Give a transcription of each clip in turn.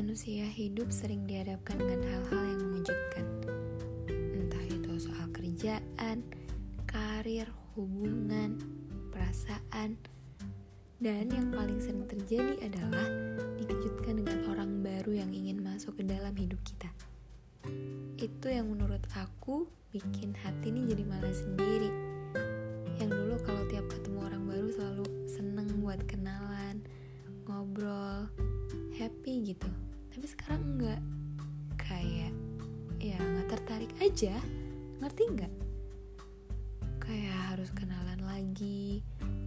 hidup sering dihadapkan dengan hal-hal yang mengejutkan. Entah itu soal kerjaan, karir, hubungan, perasaan, dan yang paling sering terjadi adalah dikejutkan dengan orang baru yang ingin masuk ke dalam hidup kita. Itu yang menurut aku bikin hati ini jadi malas sendiri. Yang dulu kalau tiap ketemu orang baru selalu seneng buat kenalan, ngobrol, happy gitu tapi sekarang enggak kayak ya nggak tertarik aja. Ngerti nggak? Kayak harus kenalan lagi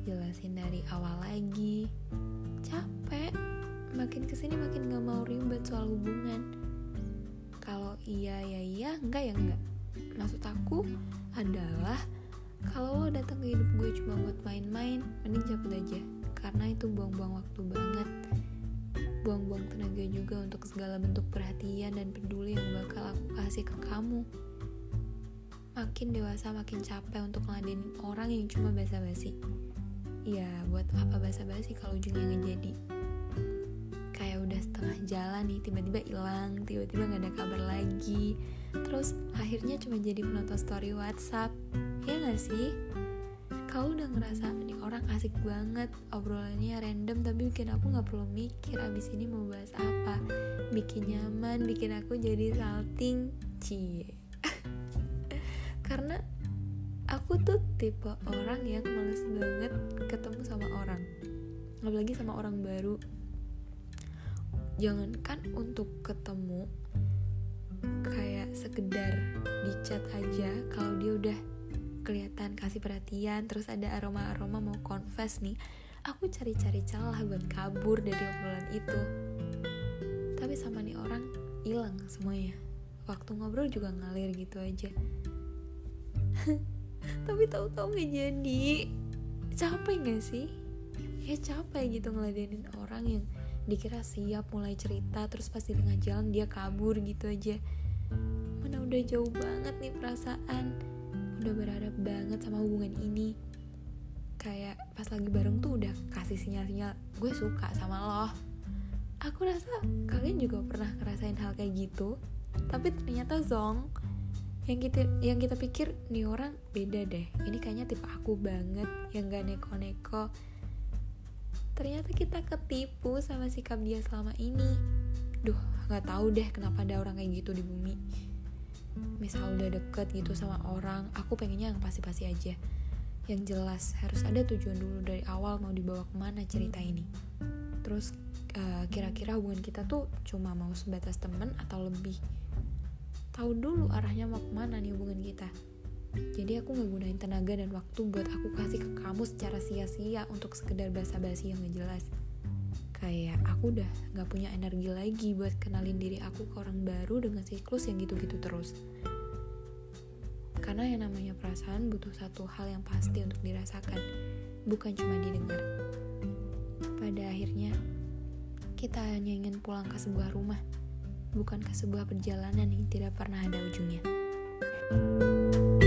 jelasin dari awal lagi. Capek. Makin ke sini makin gak mau ribet soal hubungan. Kalau iya ya iya. Enggak ya enggak maksud aku adalah kalau lo datang ke hidup gue cuma buat main-main mending cabut aja. Karena itu buang-buang waktu banget buang-buang tenaga juga untuk segala bentuk perhatian dan peduli yang bakal aku kasih ke kamu. Makin dewasa makin capek untuk ngeladenin orang yang cuma basa-basi. Ya, buat apa basa-basi kalau ujungnya nggak jadi? Kayak udah setengah jalan nih, tiba-tiba hilang, tiba-tiba nggak ada kabar lagi. Terus akhirnya cuma jadi penonton story WhatsApp. Ya nggak sih? Kalau udah ngerasa nih orang asik banget obrolannya random tapi bikin aku nggak perlu mikir abis ini mau bahas apa? Bikin nyaman bikin aku jadi salting. Cie. Karena aku tuh tipe orang yang males banget ketemu sama orang apalagi sama orang baru. Jangankan untuk ketemu kayak sekedar di chat aja kalau dia udah kelihatan kasih perhatian terus ada aroma-aroma mau confess nih. Aku cari-cari celah buat kabur dari obrolan itu. Tapi sama nih orang hilang semuanya. Waktu ngobrol juga ngalir gitu aja. Tapi tahu-tahu nggak jadi. Capek gak sih? Ya capek gitu ngeladenin orang yang dikira siap mulai cerita terus pasti tengah jalan dia kabur gitu aja. Mana udah jauh banget nih perasaan udah berharap banget sama hubungan ini. Kayak pas lagi bareng tuh udah kasih sinyal-sinyal gue suka sama lo. Aku rasa kalian juga pernah ngerasain hal kayak gitu tapi ternyata zong yang kita yang kita pikir nih orang beda deh. Ini kayaknya tipe aku banget yang gak neko-neko. Ternyata kita ketipu sama sikap dia selama ini. Duh nggak tahu deh kenapa ada orang kayak gitu di bumi misal udah deket gitu sama orang aku pengennya yang pasti-pasti aja. Yang jelas harus ada tujuan dulu dari awal mau dibawa ke mana cerita ini. Terus eh, kira-kira hubungan kita tuh cuma mau sebatas temen atau lebih? Tahu dulu arahnya mau ke mana nih hubungan kita. Jadi aku nggak gunain tenaga dan waktu buat aku kasih ke kamu secara sia-sia untuk sekedar basa-basi yang gak jelas kayak aku udah gak punya energi lagi buat kenalin diri aku ke orang baru dengan siklus yang gitu-gitu terus karena yang namanya perasaan butuh satu hal yang pasti untuk dirasakan bukan cuma didengar pada akhirnya kita hanya ingin pulang ke sebuah rumah bukan ke sebuah perjalanan yang tidak pernah ada ujungnya. thank you